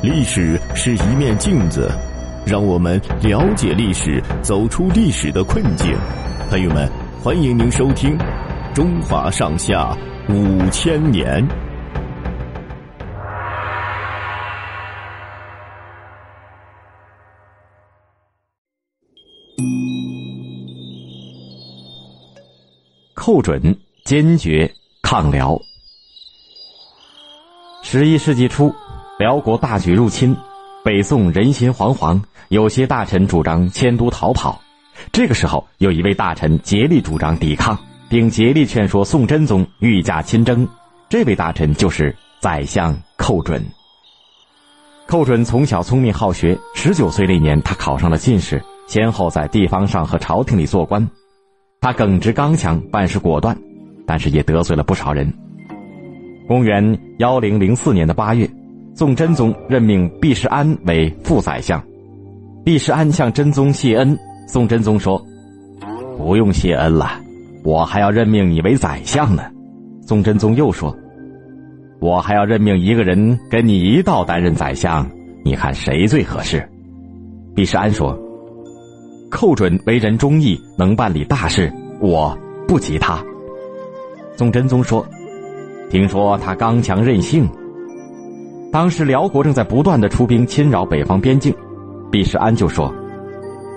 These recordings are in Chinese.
历史是一面镜子，让我们了解历史，走出历史的困境。朋友们，欢迎您收听《中华上下五千年》。寇准坚决抗辽。十一世纪初。辽国大举入侵，北宋人心惶惶，有些大臣主张迁都逃跑。这个时候，有一位大臣竭力主张抵抗，并竭力劝说宋真宗御驾亲征。这位大臣就是宰相寇准。寇准从小聪明好学，十九岁那年，他考上了进士，先后在地方上和朝廷里做官。他耿直刚强，办事果断，但是也得罪了不少人。公元幺零零四年的八月。宋真宗任命毕世安为副宰相，毕世安向真宗谢恩。宋真宗说：“不用谢恩了，我还要任命你为宰相呢。”宋真宗又说：“我还要任命一个人跟你一道担任宰相，你看谁最合适？”毕世安说：“寇准为人忠义，能办理大事，我不及他。”宋真宗说：“听说他刚强任性。”当时辽国正在不断的出兵侵扰北方边境，毕世安就说：“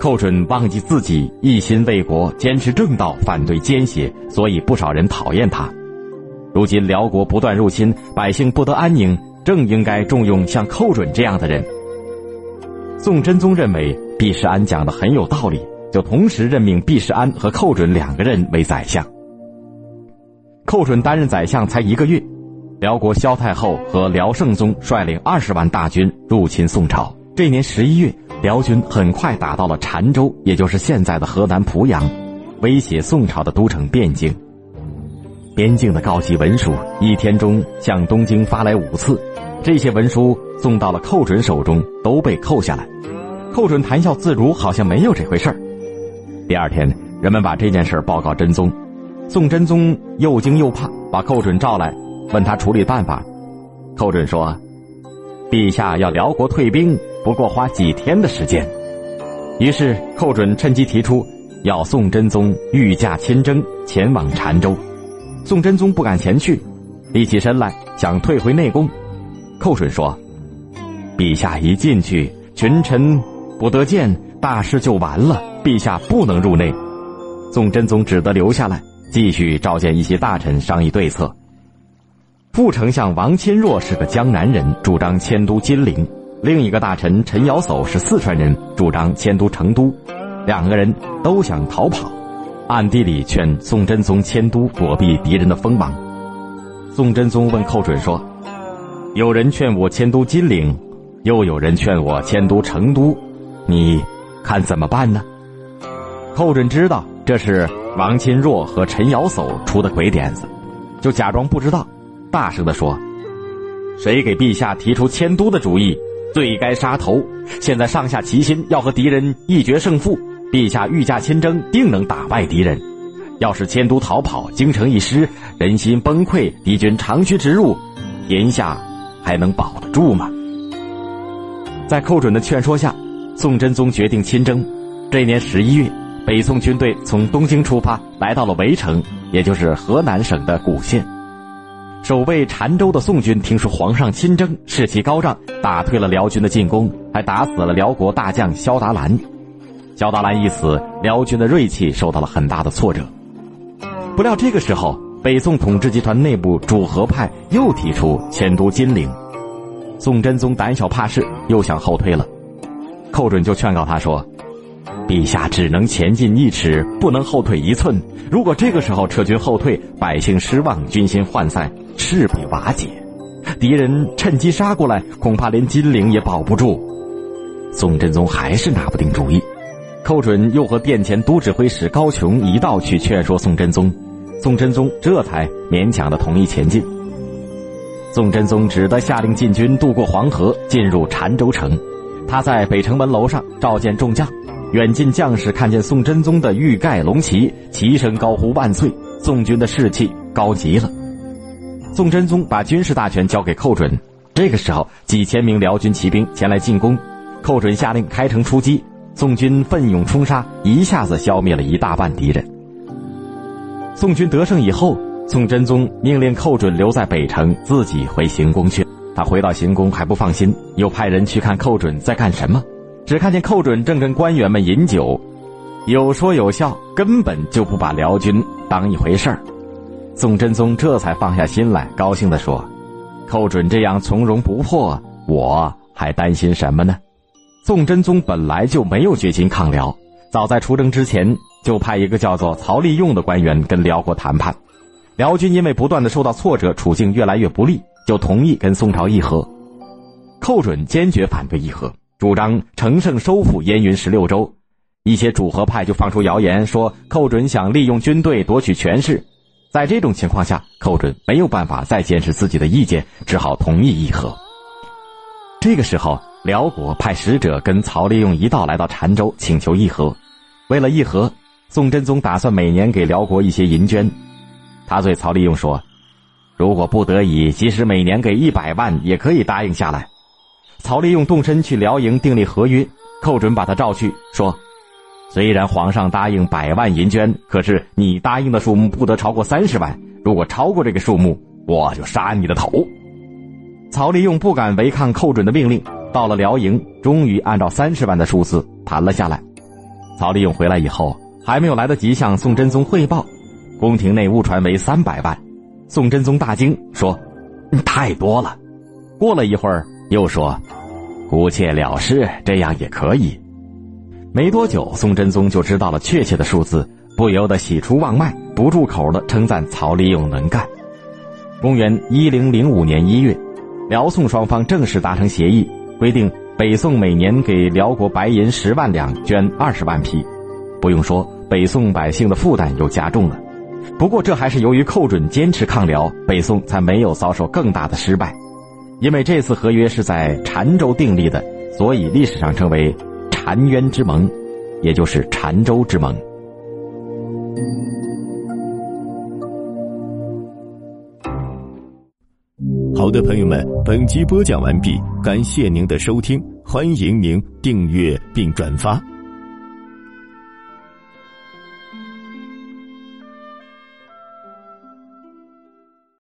寇准忘记自己一心为国，坚持正道，反对奸邪，所以不少人讨厌他。如今辽国不断入侵，百姓不得安宁，正应该重用像寇准这样的人。”宋真宗认为毕世安讲的很有道理，就同时任命毕世安和寇准两个人为宰相。寇准担任宰相才一个月。辽国萧太后和辽圣宗率领二十万大军入侵宋朝。这年十一月，辽军很快打到了澶州，也就是现在的河南濮阳，威胁宋朝的都城汴京。边境的告急文书一天中向东京发来五次，这些文书送到了寇准手中，都被扣下来。寇准谈笑自如，好像没有这回事儿。第二天，人们把这件事报告真宗，宋真宗又惊又怕，把寇准召来。问他处理办法，寇准说：“陛下要辽国退兵，不过花几天的时间。”于是寇准趁机提出要宋真宗御驾亲征，前往澶州。宋真宗不敢前去，立起身来想退回内宫。寇准说：“陛下一进去，群臣不得见，大事就完了。陛下不能入内。”宋真宗只得留下来，继续召见一些大臣商议对策。副丞相王钦若是个江南人，主张迁都金陵；另一个大臣陈尧叟是四川人，主张迁都成都。两个人都想逃跑，暗地里劝宋真宗迁都，躲避敌人的锋芒。宋真宗问寇准说：“有人劝我迁都金陵，又有人劝我迁都成都，你看怎么办呢？”寇准知道这是王钦若和陈尧叟出的鬼点子，就假装不知道。大声地说：“谁给陛下提出迁都的主意，罪该杀头。现在上下齐心，要和敌人一决胜负。陛下御驾亲征，定能打败敌人。要是迁都逃跑，京城一失，人心崩溃，敌军长驱直入，天下还能保得住吗？”在寇准的劝说下，宋真宗决定亲征。这年十一月，北宋军队从东京出发，来到了围城，也就是河南省的古县。守卫澶州的宋军听说皇上亲征，士气高涨，打退了辽军的进攻，还打死了辽国大将萧达兰。萧达兰一死，辽军的锐气受到了很大的挫折。不料这个时候，北宋统治集团内部主和派又提出迁都金陵，宋真宗胆小怕事，又想后退了。寇准就劝告他说。陛下只能前进一尺，不能后退一寸。如果这个时候撤军后退，百姓失望，军心涣散，势必瓦解。敌人趁机杀过来，恐怕连金陵也保不住。宋真宗还是拿不定主意。寇准又和殿前都指挥使高琼一道去劝说宋真宗，宋真宗这才勉强的同意前进。宋真宗只得下令禁军渡过黄河，进入澶州城。他在北城门楼上召见众将。远近将士看见宋真宗的玉盖龙旗，齐声高呼万岁，宋军的士气高极了。宋真宗把军事大权交给寇准，这个时候，几千名辽军骑兵前来进攻，寇准下令开城出击，宋军奋勇冲杀，一下子消灭了一大半敌人。宋军得胜以后，宋真宗命令寇准留在北城，自己回行宫去。他回到行宫还不放心，又派人去看寇准在干什么，只看见寇准正跟官员们饮酒，有说有笑，根本就不把辽军当一回事儿。宋真宗这才放下心来，高兴地说：“寇准这样从容不迫，我还担心什么呢？”宋真宗本来就没有决心抗辽，早在出征之前就派一个叫做曹利用的官员跟辽国谈判。辽军因为不断的受到挫折，处境越来越不利。就同意跟宋朝议和，寇准坚决反对议和，主张乘胜收复燕云十六州。一些主和派就放出谣言说寇准想利用军队夺取权势。在这种情况下，寇准没有办法再坚持自己的意见，只好同意议和。这个时候，辽国派使者跟曹利用一道来到澶州，请求议和。为了议和，宋真宗打算每年给辽国一些银绢。他对曹利用说。如果不得已，即使每年给一百万，也可以答应下来。曹利用动身去辽营订立合约，寇准把他召去，说：“虽然皇上答应百万银绢，可是你答应的数目不得超过三十万。如果超过这个数目，我就杀你的头。”曹利用不敢违抗寇准的命令，到了辽营，终于按照三十万的数字谈了下来。曹利用回来以后，还没有来得及向宋真宗汇报，宫廷内误传为三百万。宋真宗大惊，说：“太多了。”过了一会儿，又说：“姑且了事，这样也可以。”没多久，宋真宗就知道了确切的数字，不由得喜出望外，不住口的称赞曹利用能干。公元一零零五年一月，辽宋双方正式达成协议，规定北宋每年给辽国白银十万两，绢二十万匹。不用说，北宋百姓的负担又加重了。不过，这还是由于寇准坚持抗辽，北宋才没有遭受更大的失败。因为这次合约是在澶州订立的，所以历史上称为“澶渊之盟”，也就是澶州之盟。好的，朋友们，本集播讲完毕，感谢您的收听，欢迎您订阅并转发。